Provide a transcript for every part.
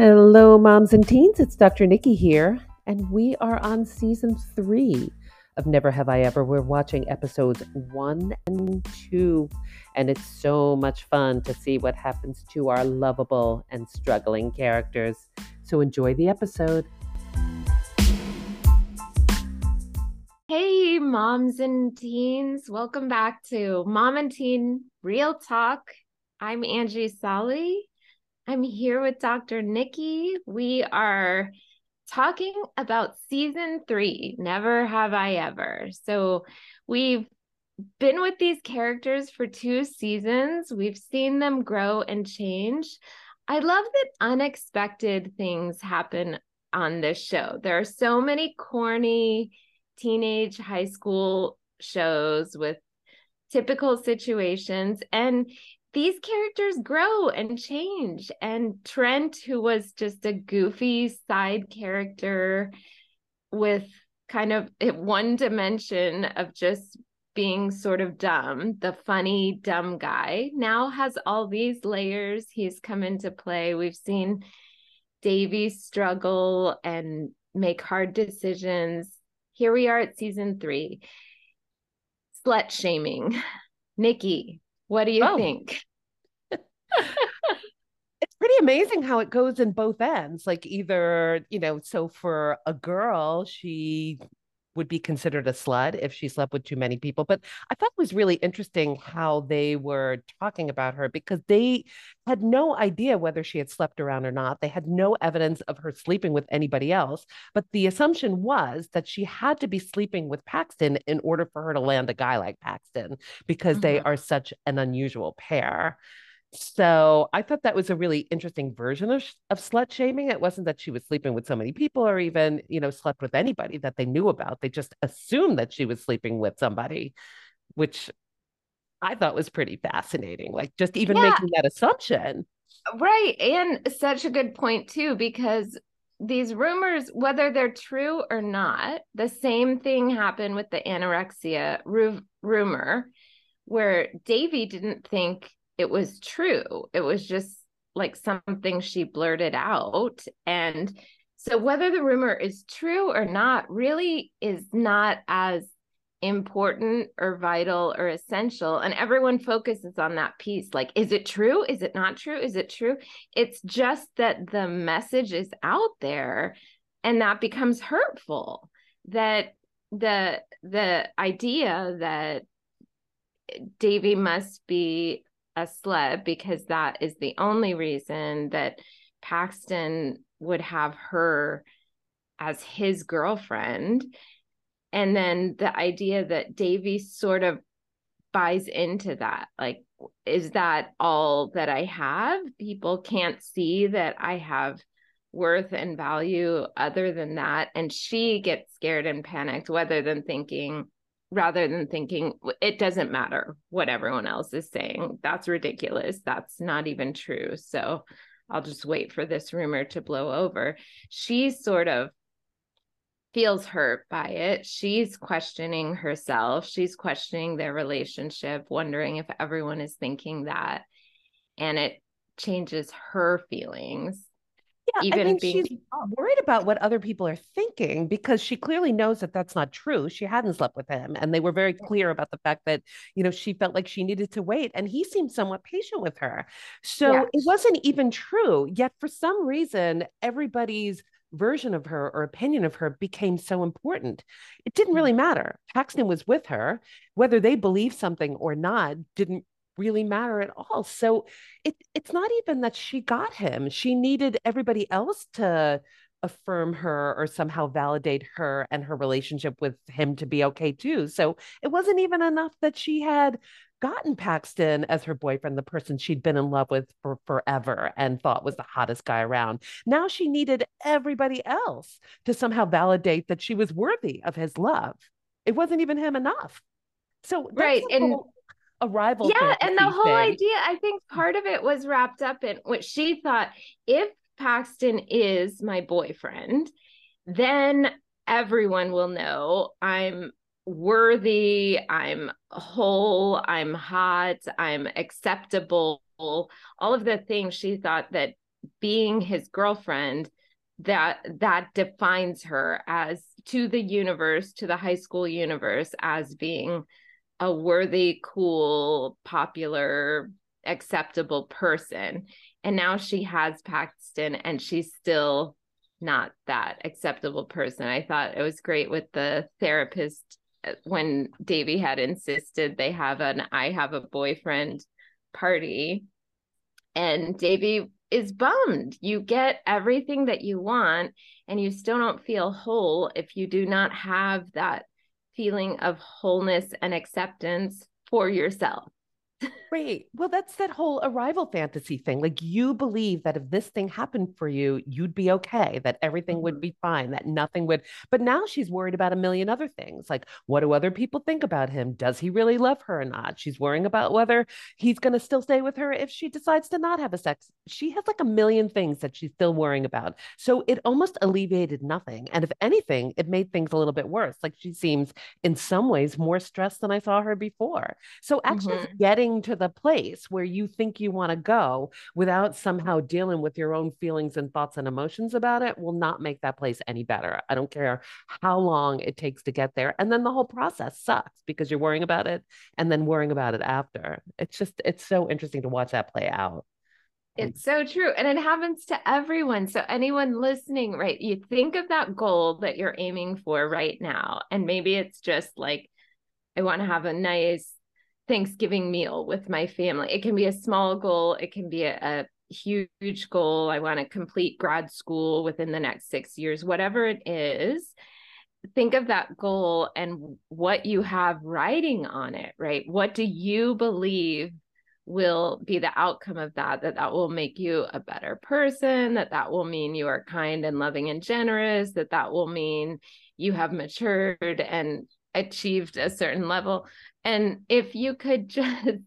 Hello, moms and teens. It's Dr. Nikki here, and we are on season three of Never Have I Ever. We're watching episodes one and two, and it's so much fun to see what happens to our lovable and struggling characters. So enjoy the episode. Hey, moms and teens. Welcome back to Mom and Teen Real Talk. I'm Angi Solley. I'm here with Dr. Nikki. We are talking about season three, Never Have I Ever. So we've been with these characters for two seasons, we've seen them grow and change. I love that unexpected things happen on this show. There are so many corny teenage high school shows with typical situations and these characters grow and change. And Trent, who was just a goofy side character with kind of one dimension of just being sort of dumb, the funny, dumb guy, now has all these layers. He's come into play. We've seen Devi struggle and make hard decisions. Here we are at season three. Slut shaming. Nikki, what do you oh. think? it's pretty amazing how it goes in both ends. Like either, you know, so for a girl, she would be considered a slut if she slept with too many people. But I thought it was really interesting how they were talking about her because they had no idea whether she had slept around or not. They had no evidence of her sleeping with anybody else. But the assumption was that she had to be sleeping with Paxton in order for her to land a guy like Paxton because mm-hmm. they are such an unusual pair. So I thought that was a really interesting version of, of slut shaming. It wasn't that she was sleeping with so many people or even, you know, slept with anybody that they knew about. They just assumed that she was sleeping with somebody, which I thought was pretty fascinating. Like just even yeah. making that assumption. Right. And such a good point, too, because these rumors, whether they're true or not, the same thing happened with the anorexia ru- rumor, where Devi didn't think it was true. It was just like something she blurted out. And so whether the rumor is true or not really is not as important or vital or essential. And everyone focuses on that piece like is it true? Is it not true? Is it true? It's just that the message is out there and that becomes hurtful. That the the idea that Devi must be a slut because that is the only reason that Paxton would have her as his girlfriend. And then the idea that Devi sort of buys into that. Like, is that all that I have? People can't see that I have worth and value other than that. And she gets scared and panicked, rather than thinking, rather than thinking it doesn't matter what everyone else is saying. That's ridiculous. That's not even true. So I'll just wait for this rumor to blow over. She sort of feels hurt by it. She's questioning herself. She's questioning their relationship, wondering if everyone is thinking that. And it changes her feelings even I think being she's worried about what other people are thinking because she clearly knows that that's not true. She hadn't slept with him, and they were very clear about the fact that you know she felt like she needed to wait, and he seemed somewhat patient with her. So yeah. it wasn't even true. Yet for some reason, everybody's version of her or opinion of her became so important. It didn't really mm. matter. Paxton was with her. Whether they believed something or not didn't really matter at all. So it it's not even that she got him. She needed everybody else to affirm her or somehow validate her and her relationship with him to be okay too. So it wasn't even enough that she had gotten Paxton as her boyfriend, the person she'd been in love with for forever and thought was the hottest guy around. Now she needed everybody else to somehow validate that she was worthy of his love. It wasn't even him enough. So right. And a rival. Yeah, and the whole thing. idea, I think part of it was wrapped up in what she thought if Paxton is my boyfriend, then everyone will know I'm worthy, I'm whole, I'm hot, I'm acceptable. All of the things she thought that being his girlfriend that that defines her as to the universe to the high school universe as being a worthy cool popular acceptable person. And now she has paxton and she's still not that acceptable person. I thought it was great with the therapist uh, when devi had insisted they have an i have a boyfriend party. And devi is bummed. You get everything that you want, and you still don't feel whole if you do not have that feeling of wholeness and acceptance for yourself. Right. Well, that's that whole arrival fantasy thing. Like you believe that if this thing happened for you, you'd be okay, that everything mm-hmm. would be fine, that nothing would. But now she's worried about a million other things. Like, what do other people think about him? Does he really love her or not? She's worrying about whether he's going to still stay with her if she decides to not have a sex. She has like a million things that she's still worrying about. So it almost alleviated nothing. And if anything, it made things a little bit worse. Like she seems in some ways more stressed than I saw her before. So actually mm-hmm. getting to the place where you think you want to go without somehow dealing with your own feelings and thoughts and emotions about it will not make that place any better. I don't care how long it takes to get there. And then the whole process sucks because you're worrying about it and then worrying about it after. It's just, it's so interesting to watch that play out. It's so true. And it happens to everyone. So, anyone listening, right? You think of that goal that you're aiming for right now. And maybe it's just like, I want to have a nice Thanksgiving meal with my family. It can be a small goal, it can be a, a huge goal. I want to complete grad school within the next six years, whatever it is. Think of that goal and what you have writing on it, right? What do you believe will be the outcome of that that that will make you a better person that that will mean you are kind and loving and generous that that will mean you have matured and achieved a certain level and if you could just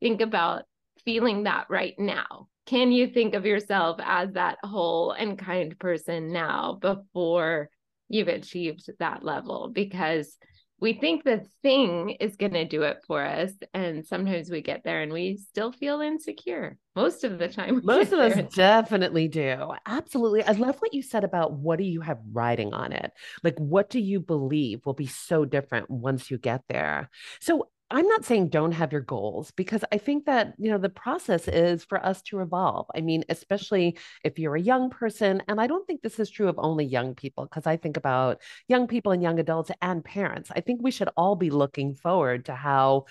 think about feeling that right now, can you think of yourself as that whole and kind person now before you've achieved that level? Because we think the thing is going to do it for us. And sometimes we get there and we still feel insecure. Most of the time. Most of us definitely do. Absolutely. I love what you said about what do you have writing on it? Like, what do you believe will be so different once you get there? So, I'm not saying don't have your goals because I think that, you know, the process is for us to evolve. I mean, especially if you're a young person. And I don't think this is true of only young people because I think about young people and young adults and parents. I think we should all be looking forward to how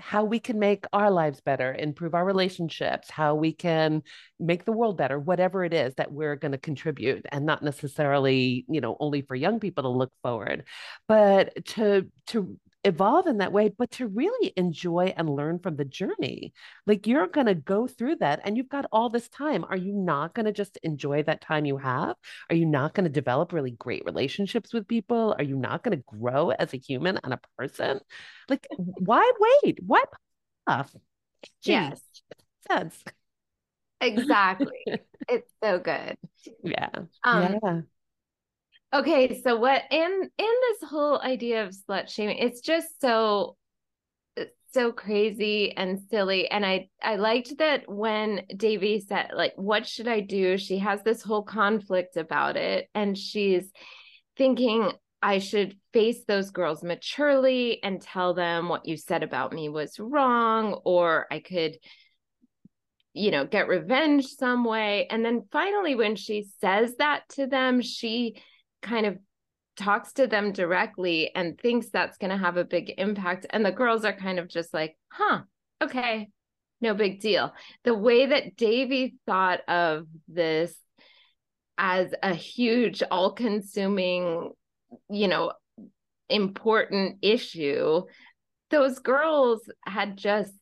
how we can make our lives better, improve our relationships, how we can make the world better, whatever it is that we're going to contribute, and not necessarily, you know, only for young people to look forward, but to to evolve in that way, but to really enjoy and learn from the journey. Like you're going to go through that and you've got all this time. Are you not going to just enjoy that time you have? Are you not going to develop really great relationships with people? Are you not going to grow as a human and a person? Like, why wait? Why off? Yes. Sense. Exactly. it's so good. Yeah. Um, yeah okay so what in in this whole idea of slut shaming it's just so so crazy and silly and i i liked that when devi said like what should i do? She has this whole conflict about it and she's thinking i should face those girls maturely and tell them what you said about me was wrong or i could you know get revenge some way. And then finally when she says that to them she kind of talks to them directly and thinks that's going to have a big impact. And the girls are kind of just like, huh, okay, no big deal. The way that Devi thought of this as a huge, all consuming, you know, important issue, those girls had just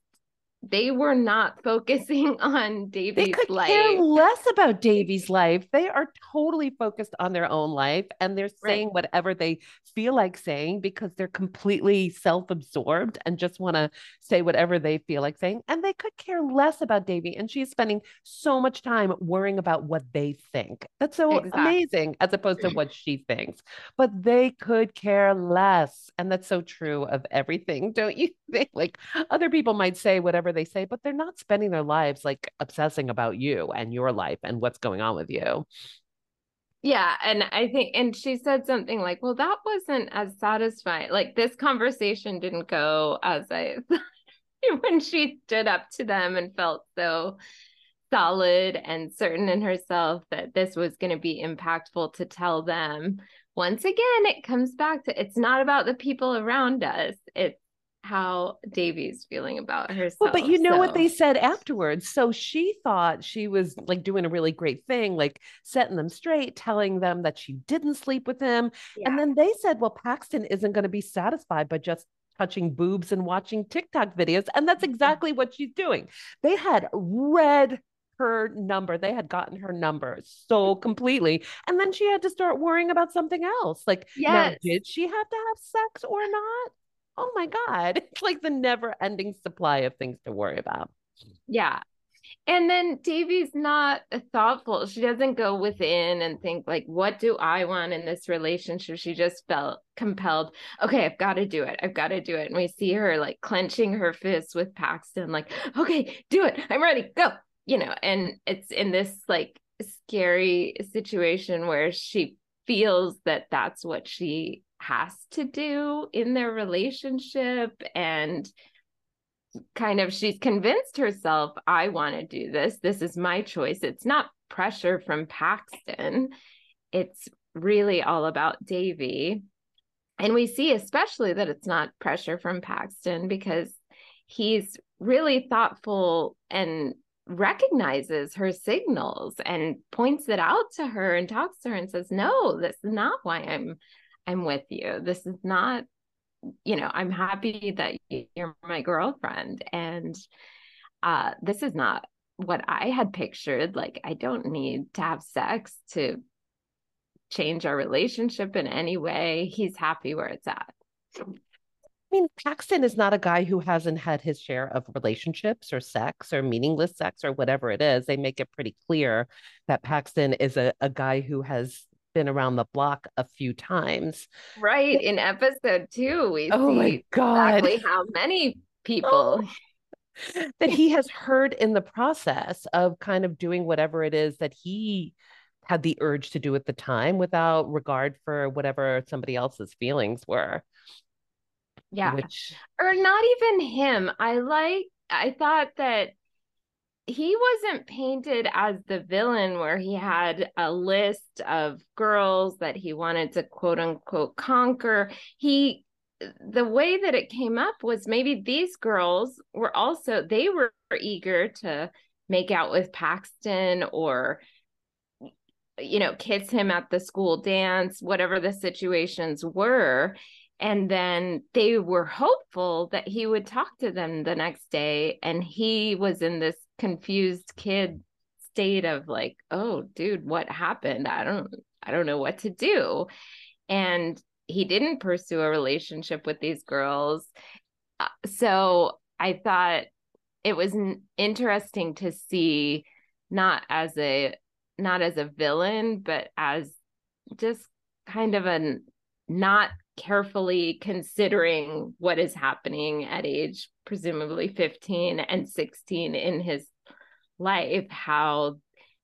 they were not focusing on Devi's life. they could life. care less about Devi's life. They are totally focused on their own life and they're saying right. whatever they feel like saying because they're completely self-absorbed and just want to say whatever they feel like saying. And they could care less about Devi. And she's spending so much time worrying about what they think. That's so exactly. amazing as opposed to mm-hmm. what she thinks. But they could care less. And that's so true of everything, don't you think? Like other people might say whatever whatever they say, but they're not spending their lives like obsessing about you and your life and what's going on with you. Yeah. And I think, and she said something like, well, that wasn't as satisfying. Like this conversation didn't go as I when she stood up to them and felt so solid and certain in herself that this was going to be impactful to tell them. Once again, it comes back to it's not about the people around us. It's how Devi's feeling about herself. Well, but you know so. what they said afterwards. So she thought she was like doing a really great thing, like setting them straight, telling them that she didn't sleep with him. Yeah. And then they said, well, Paxton isn't going to be satisfied by just touching boobs and watching TikTok videos. And that's mm-hmm. exactly what she's doing. They had read her number. They had gotten her number so completely. And then she had to start worrying about something else. Like, yes. did she have to have sex or not? Oh my God, it's like the never ending supply of things to worry about. Yeah. And then Devi's not thoughtful. She doesn't go within and think, like, what do I want in this relationship? She just felt compelled, okay, I've got to do it. I've got to do it. And we see her like clenching her fists with Paxton, like, okay, do it. I'm ready. Go. You know, and it's in this like scary situation where she feels that that's what she has to do in their relationship and kind of she's convinced herself i want to do this. This is my choice. It's not pressure from paxton. It's really all about devi. And we see especially that it's not pressure from paxton because he's really thoughtful and recognizes her signals and points it out to her and talks to her and says no this is not why i'm I'm with you. This is not, you know, I'm happy that you're my girlfriend. And uh, this is not what I had pictured. Like, I don't need to have sex to change our relationship in any way. He's happy where it's at. I mean, Paxton is not a guy who hasn't had his share of relationships or sex or meaningless sex or whatever it is. They make it pretty clear that Paxton is a, a guy who has been around the block a few times. Right. In episode two, we oh my God. exactly how many people. Oh. that he has heard in the process of kind of doing whatever it is that he had the urge to do at the time without regard for whatever somebody else's feelings were. Yeah. Which... Or not even him. I like, I thought that he wasn't painted as the villain where he had a list of girls that he wanted to quote unquote conquer. He the way that it came up was maybe these girls were also they were eager to make out with Paxton or you know kiss him at the school dance whatever the situations were and then they were hopeful that he would talk to them the next day and he was in this confused kid state of like oh dude what happened? I don't i don't know what to do. And he didn't pursue a relationship with these girls. Uh, so i thought it was interesting to see not as a not as a villain but as just kind of a not carefully considering what is happening at age presumably 15 and 16 in his life how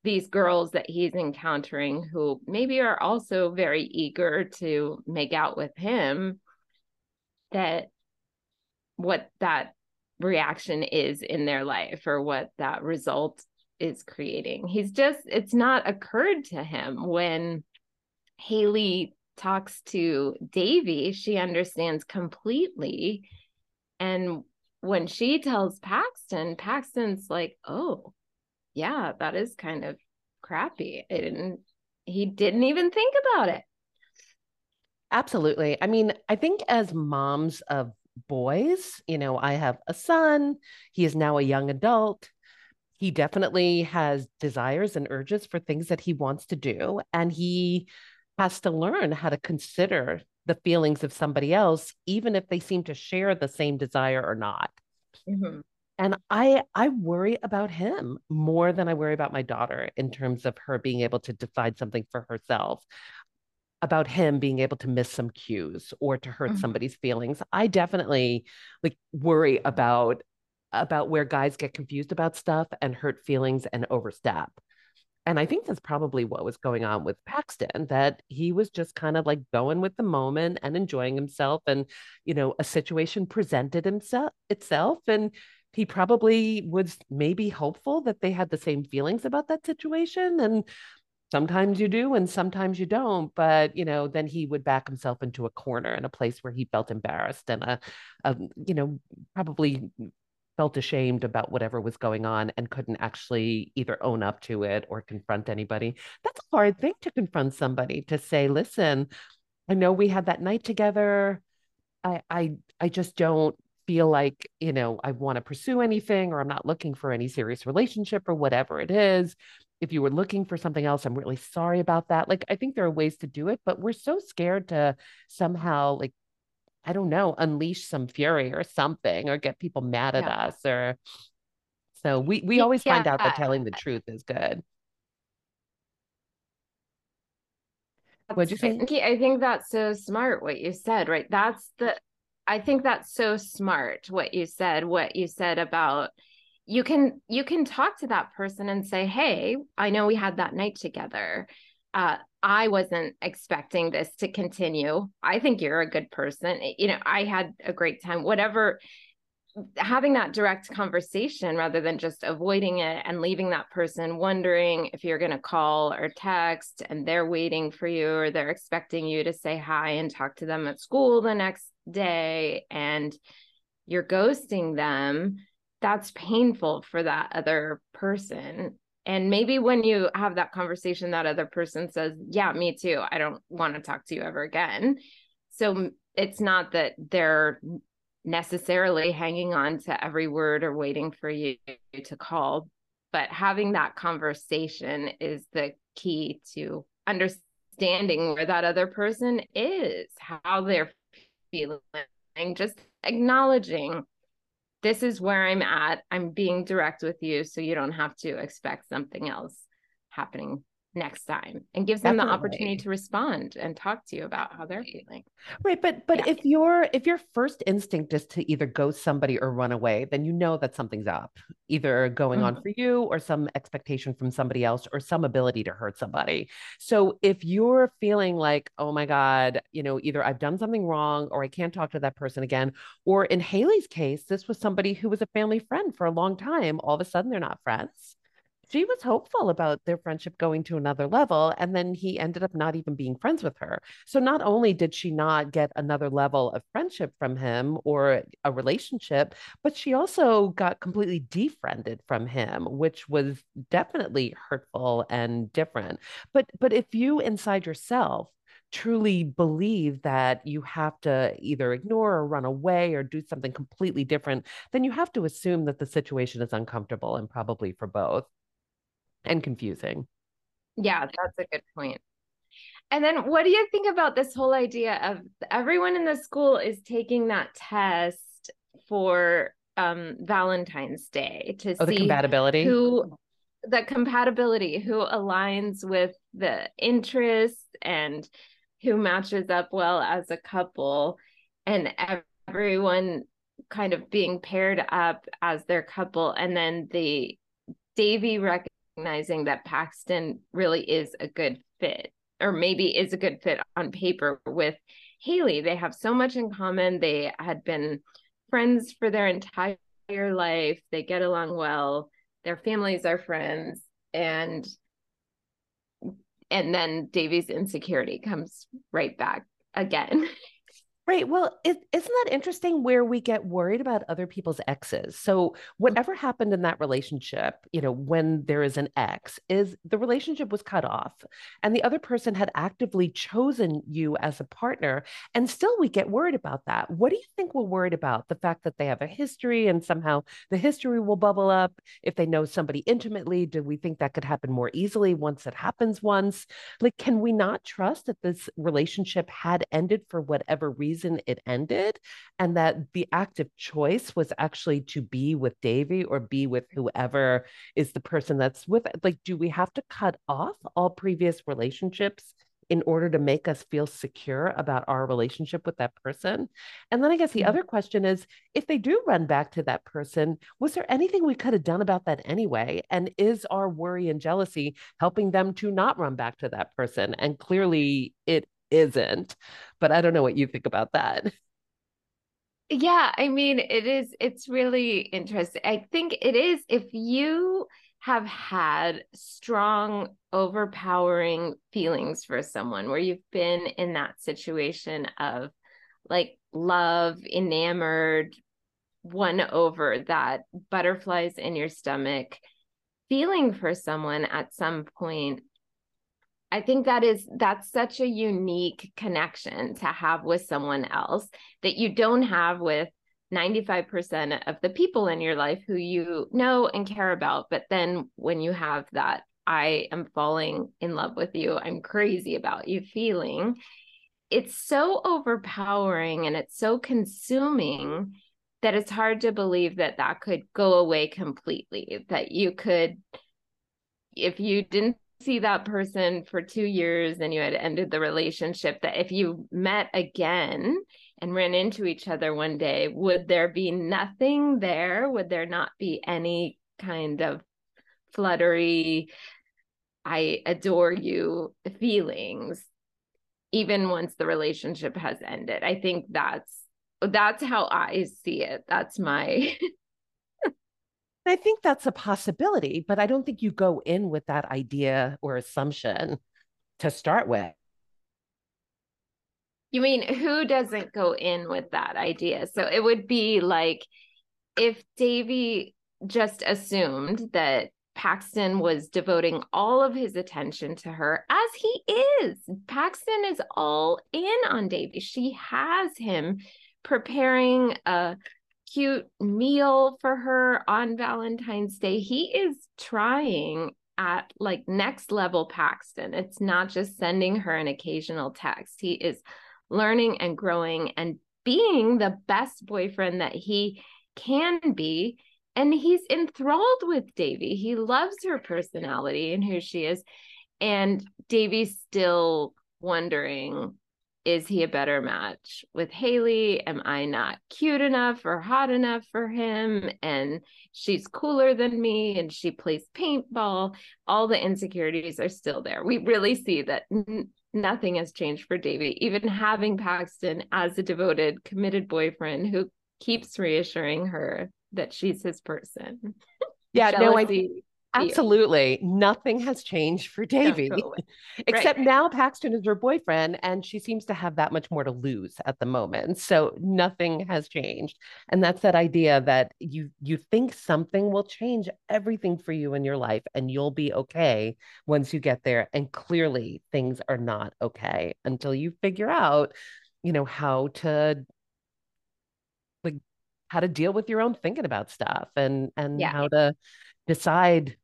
these girls that he's encountering who maybe are also very eager to make out with him that what that reaction is in their life or what that result is creating he's just it's not occurred to him when haley talks to Devi, she understands completely. And when she tells Paxton, Paxton's like, oh, yeah, that is kind of crappy. It didn't, he didn't even think about it. Absolutely. I mean, I think as moms of boys, you know, I have a son, he is now a young adult. He definitely has desires and urges for things that he wants to do. And he has to learn how to consider the feelings of somebody else, even if they seem to share the same desire or not. Mm-hmm. And I I worry about him more than I worry about my daughter in terms of her being able to decide something for herself. About him being able to miss some cues or to hurt mm-hmm. somebody's feelings. I definitely like worry about about where guys get confused about stuff and hurt feelings and overstep. And I think that's probably what was going on with Paxton, that he was just kind of like going with the moment and enjoying himself. And, you know, a situation presented himself itself. And he probably was maybe hopeful that they had the same feelings about that situation. And sometimes you do and sometimes you don't but you know then he would back himself into a corner in a place where he felt embarrassed and a, a you know probably felt ashamed about whatever was going on and couldn't actually either own up to it or confront anybody. That's a hard thing to confront somebody to say listen i know we had that night together. I i i just don't feel like you know i want to pursue anything or i'm not looking for any serious relationship or whatever it is. If you were looking for something else, I'm really sorry about that. Like, I think there are ways to do it, but we're so scared to somehow, like, I don't know, unleash some fury or something or get people mad at yeah. us or so we we always yeah. find out that telling the truth is good. What'd you say? I think that's so smart what you said, right? That's the I think that's so smart what you said, what you said about you can you can talk to that person and say hey i know we had that night together uh, i wasn't expecting this to continue. I think you're a good person. You know i had a great time. Whatever having that direct conversation rather than just avoiding it and leaving that person wondering if you're going to call or text and they're waiting for you or they're expecting you to say hi and talk to them at school the next day and you're ghosting them that's painful for that other person and maybe when you have that conversation that other person says yeah me too. I don't want to talk to you ever again. So it's not that they're necessarily hanging on to every word or waiting for you to call but having that conversation is the key to understanding where that other person is how they're feeling just acknowledging this is where I'm at. I'm being direct with you so you don't have to expect something else happening next time and gives them the opportunity to respond and talk to you about how they're feeling. Right, but but yeah. if your if your first instinct is to either ghost somebody or run away, then you know that something's up, either going mm-hmm. on for you or some expectation from somebody else or some ability to hurt somebody. So if you're feeling like, "Oh my god, you know, either I've done something wrong or I can't talk to that person again," or in Haley's case, this was somebody who was a family friend for a long time, all of a sudden they're not friends she was hopeful about their friendship going to another level. And then he ended up not even being friends with her. So not only did she not get another level of friendship from him or a relationship, but she also got completely defriended from him, which was definitely hurtful and different. But but if you inside yourself truly believe that you have to either ignore or run away or do something completely different, then you have to assume that the situation is uncomfortable and probably for both and confusing. Yeah, that's a good point. And then what do you think about this whole idea of everyone in the school is taking that test for um Valentine's Day to oh, see the compatibility who the compatibility who aligns with the interests and who matches up well as a couple and everyone kind of being paired up as their couple and then the Devi rec- recognizing that Paxton really is a good fit, or maybe is a good fit on paper with Haley. They have so much in common. They had been friends for their entire life. They get along well. Their families are friends. And and then Devi's insecurity comes right back again. Right. Well, is not that interesting where we get worried about other people's exes? So, mm. whatever happened in that relationship, you know, when there is an ex, is the relationship was cut off and the other person had actively chosen you as a partner. And still, we get worried about that. What do you think we're worried about? The fact that they have a history and somehow the history will bubble up. If they know somebody intimately, do we think that could happen more easily once it happens once? Like, can we not trust that this relationship had ended for whatever reason? Reason it ended and that the active choice was actually to be with Devi or be with whoever is the person that's with it. Like, do we have to cut off all previous relationships in order to make us feel secure about our relationship with that person? And then I guess the mm-hmm. other question is if they do run back to that person, was there anything we could have done about that anyway? And is our worry and jealousy helping them to not run back to that person? And clearly it isn't. But I don't know what you think about that. Yeah, I mean, it is, it's really interesting. I think it is if you have had strong, overpowering feelings for someone where you've been in that situation of like love, enamored, won over that butterflies in your stomach feeling for someone at some point i think that is that's such a unique connection to have with someone else that you don't have with 95% of the people in your life who you know and care about. But then when you have that, I am falling in love with you, I'm crazy about you feeling, it's so overpowering and it's so consuming that it's hard to believe that that could go away completely. That you could, if you didn't see that person for two years and you had ended the relationship, that if you met again, and ran into each other one day, would there be nothing there? Would there not be any kind of fluttery, I adore you feelings, even once the relationship has ended? I think that's that's how I see it. That's my I think that's a possibility, but I don't think you go in with that idea or assumption to start with. You mean who doesn't go in with that idea? So it would be like if Devi just assumed that Paxton was devoting all of his attention to her, as he is. Paxton is all in on Devi. She has him preparing a cute meal for her on Valentine's Day. He is trying at like next level Paxton. It's not just sending her an occasional text. He is learning and growing and being the best boyfriend that he can be. And he's enthralled with Devi. He loves her personality and who she is. And Devi's still wondering is he a better match with Haley? Am I not cute enough or hot enough for him? And she's cooler than me and she plays paintball. All the insecurities are still there. We really see that nothing has changed for Devi, even having Paxton as a devoted, committed boyfriend who keeps reassuring her that she's his person. Yeah, no, I absolutely nothing has changed for Devi, totally. except right. now Paxton is her boyfriend, and she seems to have that much more to lose at the moment. So nothing has changed, and that's that idea that you you think something will change everything for you in your life, and you'll be okay once you get there. And clearly, things are not okay until you figure out, you know, how to like how to deal with your own thinking about stuff and and yeah. how to decide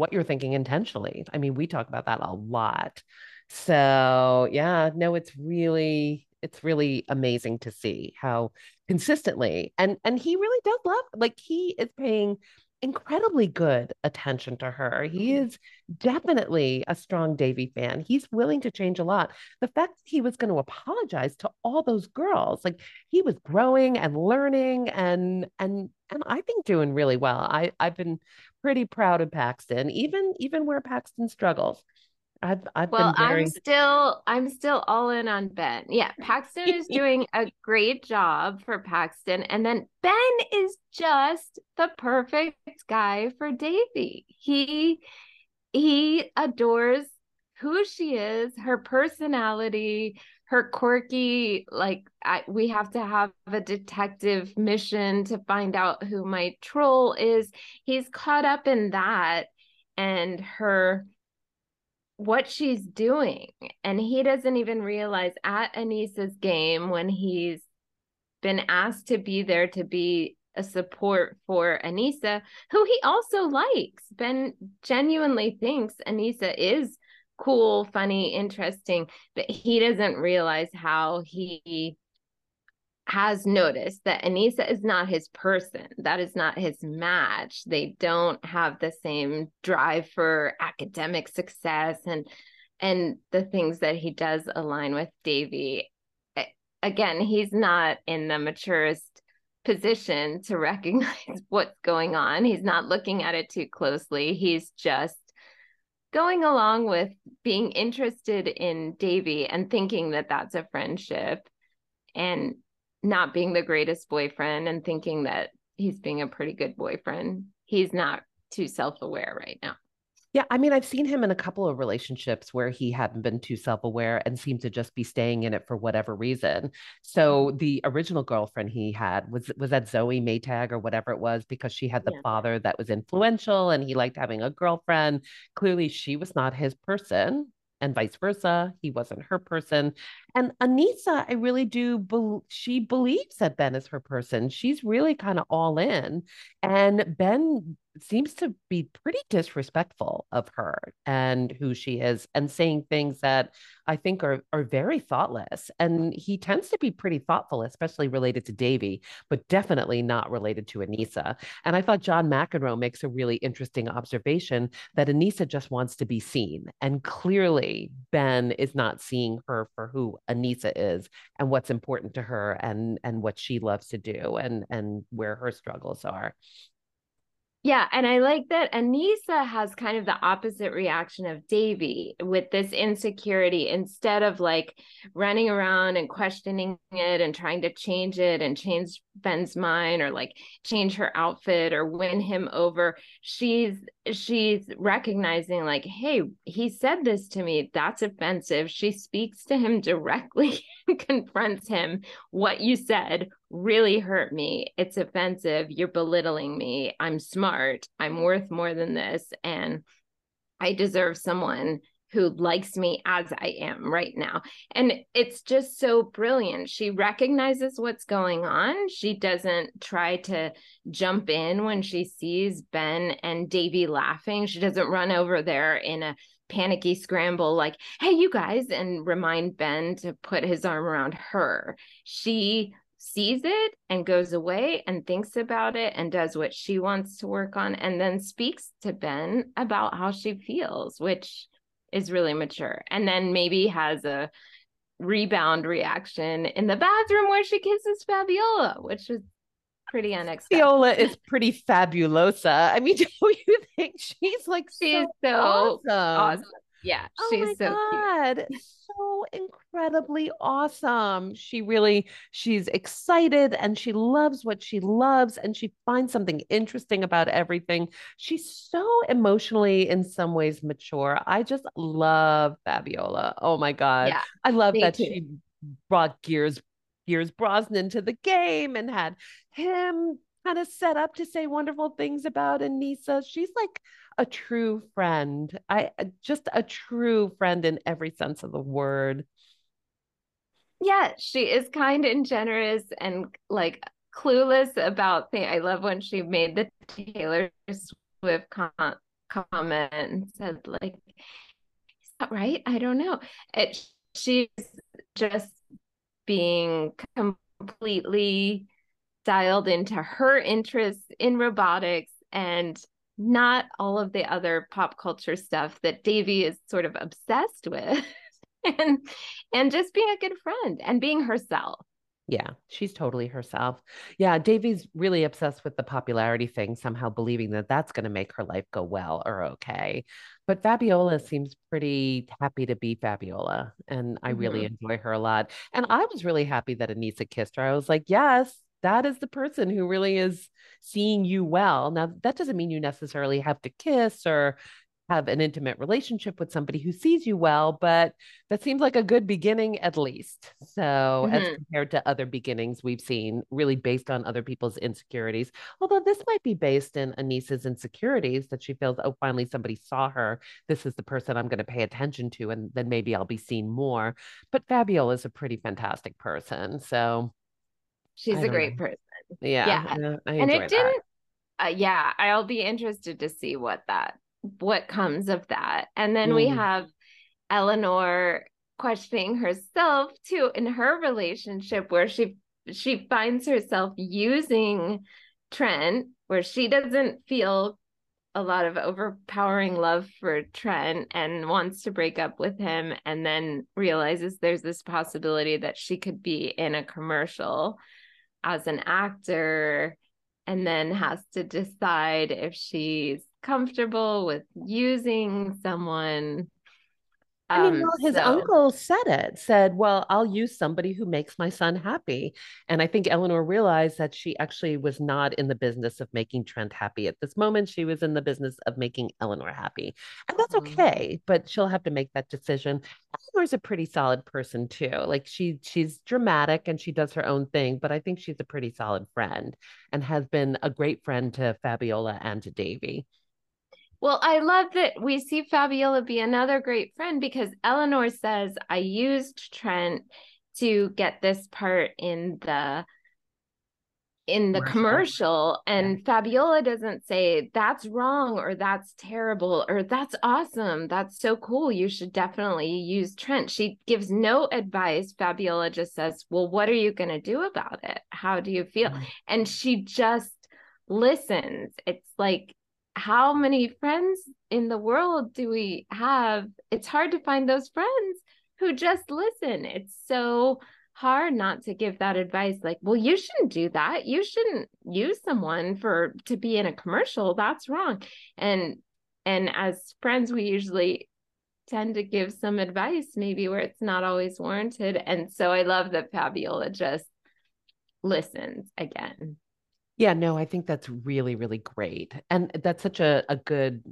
what you're thinking intentionally. I mean, we talk about that a lot. So, yeah, no, it's really it's really amazing to see how consistently and and he really does love like he is paying incredibly good attention to her. He mm-hmm. is definitely a strong Devi fan. He's willing to change a lot. The fact that he was going to apologize to all those girls, like he was growing and learning and and and I think doing really well. I I've been pretty proud of Paxton, even even where Paxton struggles. I've I've well, been very... I'm still I'm still all in on Ben. Yeah, Paxton is doing a great job for Paxton, and then Ben is just the perfect guy for Devi. He he adores who she is, her personality, her quirky like I, we have to have a detective mission to find out who my troll is. He's caught up in that and her what she's doing. And he doesn't even realize at Aneesa's game when he's been asked to be there to be a support for Aneesa, who he also likes. Ben genuinely thinks Aneesa is cool, funny, interesting, but he doesn't realize how he has noticed that Aneesa is not his person. That is not his match. They don't have the same drive for academic success and and the things that he does align with Devi. Again, he's not in the maturest position to recognize what's going on. He's not looking at it too closely. He's just going along with being interested in Devi and thinking that that's a friendship and not being the greatest boyfriend and thinking that he's being a pretty good boyfriend. He's not too self aware right now. Yeah, I mean, I've seen him in a couple of relationships where he hadn't been too self aware and seemed to just be staying in it for whatever reason. So mm-hmm. the original girlfriend he had was was that Zoe Maytag or whatever it was because she had the yeah. father that was influential and he liked having a girlfriend. Clearly, she was not his person and vice versa. He wasn't her person. And Aneesa, I really do, be- she believes that Ben is her person. She's really kind of all in. And Ben seems to be pretty disrespectful of her and who she is and saying things that I think are are very thoughtless. And he tends to be pretty thoughtful, especially related to Devi, but definitely not related to Aneesa. And I thought John McEnroe makes a really interesting observation that Aneesa just wants to be seen. And clearly Ben is not seeing her for who Aneesa is and what's important to her and and what she loves to do and and where her struggles are. Yeah, and I like that Aneesa has kind of the opposite reaction of Devi with this insecurity. Instead of like running around and questioning it and trying to change it and change Ben's mind or like change her outfit or win him over, she's she's recognizing like, hey, he said this to me. That's offensive. She speaks to him directly and confronts him. What you said really hurt me. It's offensive. You're belittling me. I'm smart. I'm worth more than this. And I deserve someone who likes me as I am right now. And it's just so brilliant. She recognizes what's going on. She doesn't try to jump in when she sees Ben and Devi laughing. She doesn't run over there in a panicky scramble like, "Hey you guys," and remind Ben to put his arm around her. She sees it and goes away and thinks about it and does what she wants to work on and then speaks to Ben about how she feels, which is really mature. And then maybe has a rebound reaction in the bathroom where she kisses Fabiola, which is pretty unexpected. Fabiola is pretty fabulosa. I mean, don't you think she's like she's so, so awesome. awesome. Yeah, oh she's so God. cute. So incredibly awesome. She really she's excited and she loves what she loves and she finds something interesting about everything. She's so emotionally in some ways mature. I just love Fabiola. Oh my God. Yeah, I love that too. she brought Gears Pierce Brosnan to the game and had him kind of set up to say wonderful things about Aneesa. She's like a true friend. I uh, just a true friend in every sense of the word. Yeah, she is kind and generous and like clueless about things. I love when she made the Taylor Swift com- comment and said like, "Is that right? I don't know." It, she's just being completely dialed into her interests in robotics and not all of the other pop culture stuff that Devi is sort of obsessed with and and just being a good friend and being herself. Yeah, she's totally herself. Yeah, Devi's really obsessed with the popularity thing, somehow believing that that's going to make her life go well or okay. But Fabiola seems pretty happy to be Fabiola, and I mm-hmm. really enjoy her a lot. And I was really happy that Aneesa kissed her. I was like, yes, that is the person who really is seeing you well. Now, that doesn't mean you necessarily have to kiss or have an intimate relationship with somebody who sees you well, but that seems like a good beginning at least. So, mm-hmm. as compared to other beginnings we've seen, really based on other people's insecurities. Although this might be based in Aneesa's insecurities that she feels, oh, finally somebody saw her. This is the person I'm going to pay attention to, and then maybe I'll be seen more. But Fabiola is a pretty fantastic person. So, she's a great know. person. Yeah. Yeah. and it didn't, uh, yeah, I'll be interested to see what that what comes of that. And then mm. we have Eleanor questioning herself too in her relationship where she she finds herself using Trent where she doesn't feel a lot of overpowering love for Trent and wants to break up with him and then realizes there's this possibility that she could be in a commercial as an actor and then has to decide if she's comfortable with using someone I mean, um, well, his so. uncle said it, said, Well, I'll use somebody who makes my son happy. And I think Eleanor realized that she actually was not in the business of making Trent happy at this moment. She was in the business of making Eleanor happy. And that's mm-hmm. okay, but she'll have to make that decision. Eleanor's a pretty solid person too. Like she she's dramatic and she does her own thing, but I think she's a pretty solid friend and has been a great friend to Fabiola and to Devi. Well, I love that we see Fabiola be another great friend because Eleanor says, I used Trent to get this part in the in the commercial, and yeah. Fabiola doesn't say that's wrong or that's terrible or that's awesome. That's so cool. You should definitely use Trent. She gives no advice. Fabiola just says well what are you going to do about it? How do you feel? Mm-hmm. and she just listens. It's like how many friends in the world do we have? It's hard to find those friends who just listen. It's so hard not to give that advice like, well, you shouldn't do that. You shouldn't use someone for to be in a commercial. That's wrong. And and as friends, we usually tend to give some advice maybe where it's not always warranted. And so I love that Fabiola just listens again. Yeah, no, I think that's really, really great. And that's such a, a good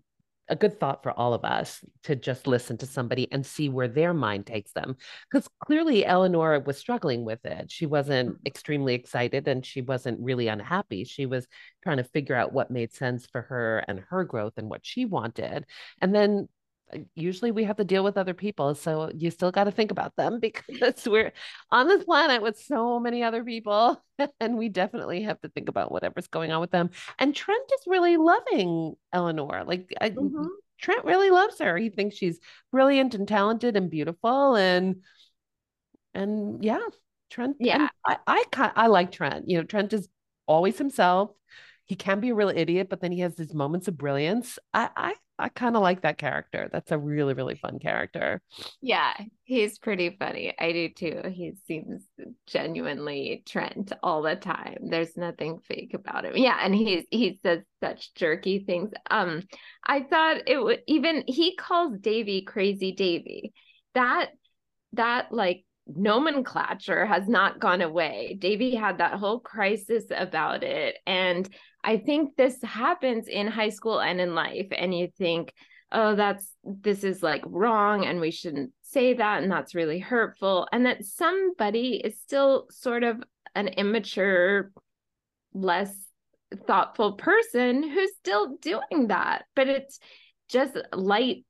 a good thought for all of us to just listen to somebody and see where their mind takes them. Because clearly Eleanor was struggling with it. She wasn't mm-hmm. extremely excited and she wasn't really unhappy. She was trying to figure out what made sense for her and her growth and what she wanted. And then usually we have to deal with other people so you still got to think about them because we're on this planet with so many other people and we definitely have to think about whatever's going on with them and trent is really loving eleanor like I, mm-hmm. trent really loves her he thinks she's brilliant and talented and beautiful and and yeah trent yeah I, I i like trent you know trent is always himself he can be a real idiot but then he has these moments of brilliance i i I kind of like that character. That's a really, really fun character. Yeah, he's pretty funny. I do too. He seems genuinely Trent all the time. There's nothing fake about him. Yeah, and he's he says such jerky things. Um, I thought it would even he calls Devi crazy Devi. That that like nomenclature has not gone away. Devi had that whole crisis about it. And I think this happens in high school and in life. And you think, oh, that's this is like wrong and we shouldn't say that. And that's really hurtful. And that somebody is still sort of an immature, less thoughtful person who's still doing that. But it's just light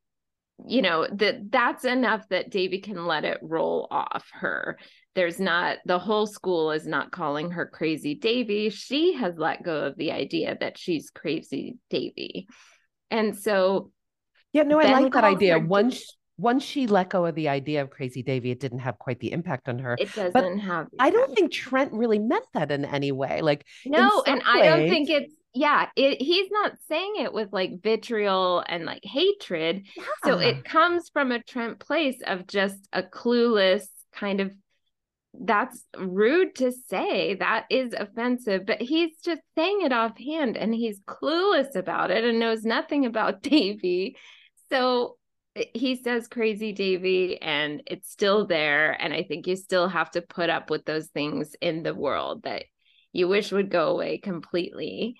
you know that that's enough that Devi can let it roll off her there's not the whole school is not calling her crazy Devi. She has let go of the idea that she's crazy Devi. And so Yeah, no, I like that idea. Once once she let go of the idea of crazy Devi, it didn't have quite the impact on her. It doesn't but have I don't think Trent really meant that in any way. Like No, and ways, I don't think it's yeah, it, he's not saying it with like vitriol and like hatred. Yeah. So it comes from a Trent place of just a clueless kind of that's rude to say. That is offensive but he's just saying it offhand and he's clueless about it and knows nothing about devi. So eh, he says crazy devi and it's still there. And i think you still have to put up with those things in the world that you wish would go away completely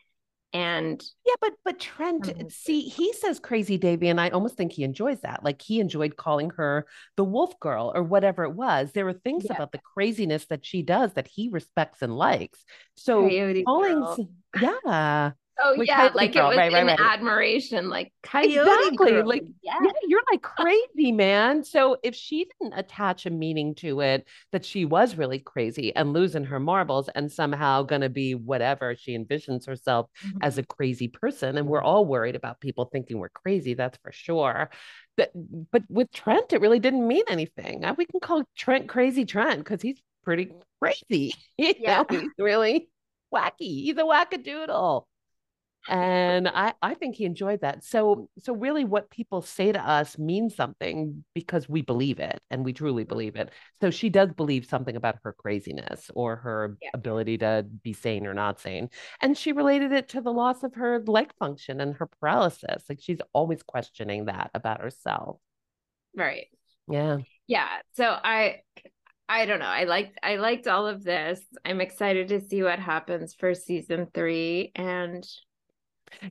and yeah but but trent see he says crazy devi and i almost think he enjoys that. Like he enjoyed calling her the wolf girl or whatever it was. There are things yeah. about the craziness that she does that he respects and likes. So calling yeah Oh yeah, like girl. it was right, right, right. admiration, like. Exactly, girl. like yes. yeah, you're like crazy, man. So if she didn't attach a meaning to it, that she was really crazy and losing her marbles and somehow gonna be whatever she envisions herself mm-hmm. as a crazy person, and we're all worried about people thinking we're crazy. That's for sure. But but with Trent, it really didn't mean anything. We can call Trent crazy Trent because he's pretty crazy. You yeah, know, he's really wacky. He's a wackadoodle. And I, I think he enjoyed that. So so really what people say to us means something because we believe it and we truly mm-hmm. believe it. So she does believe something about her craziness or her yeah. ability to be sane or not sane. And she related it to the loss of her leg function and her paralysis. Like she's always questioning that about herself. Right. Yeah. Yeah. So I I don't know. I liked I liked all of this. I'm excited to see what happens for season 3 and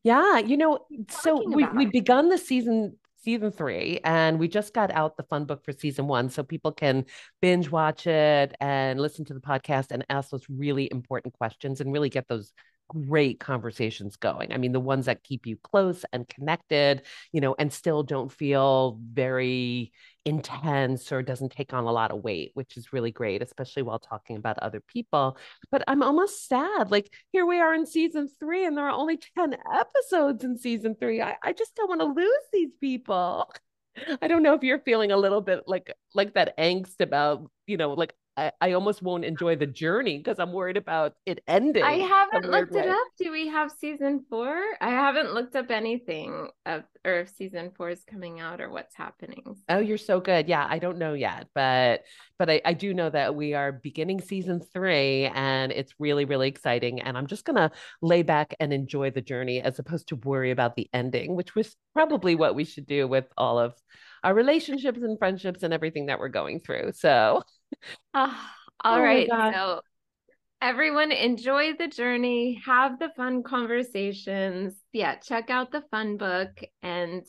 yeah, you know, so we we begun the season season three and we just got out the fun book for season one so people can binge watch it and listen to the podcast and ask those really important questions and really get those great conversations going. I mean, the ones that keep you close and connected, you know, and still don't feel very intense or doesn't take on a lot of weight, which is really great, especially while talking about other people. But I'm almost sad. Like, here we are in season three, and there are only 10 episodes in season three. I, I just don't want to lose these people. I don't know if you're feeling a little bit like like that angst about, you know, like I, I almost won't enjoy the journey because I'm worried about it ending. I haven't looked way. it up. Do we have season four? I haven't looked up anything of or if season four is coming out or what's happening. Oh, you're so good. Yeah, I don't know yet, but but I, I do know that we are beginning season three and it's really, really exciting. And I'm just gonna lay back and enjoy the journey as opposed to worry about the ending, which was probably what we should do with all of our relationships and friendships and everything that we're going through. So Oh, all oh right. So everyone enjoy the journey, have the fun conversations. Yeah, check out the fun book and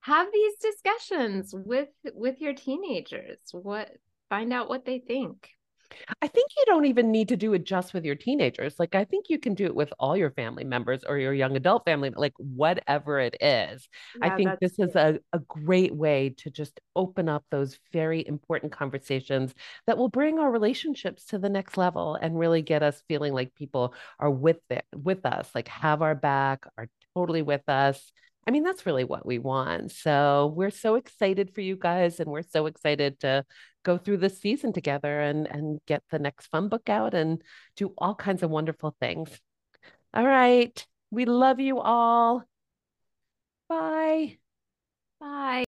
have these discussions with with your teenagers. What find out what they think. I think you don't even need to do it just with your teenagers. Like, I think you can do it with all your family members or your young adult family, like whatever it is. Yeah, I think this is a, a great way to just open up those very important conversations that will bring our relationships to the next level and really get us feeling like people are with it, with us, like have our back, are totally with us. I mean, that's really what we want. So we're so excited for you guys, and we're so excited to go through this season together and and get the next fun book out and do all kinds of wonderful things. All right. We love you all. Bye. Bye.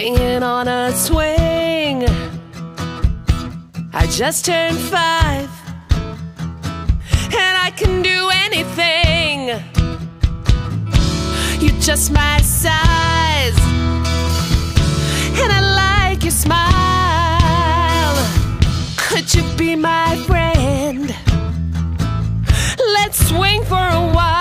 Swinging on a swing. I just turned five, and I can do anything. You're just my size, and I like your smile. Could you be my friend? Let's swing for a while.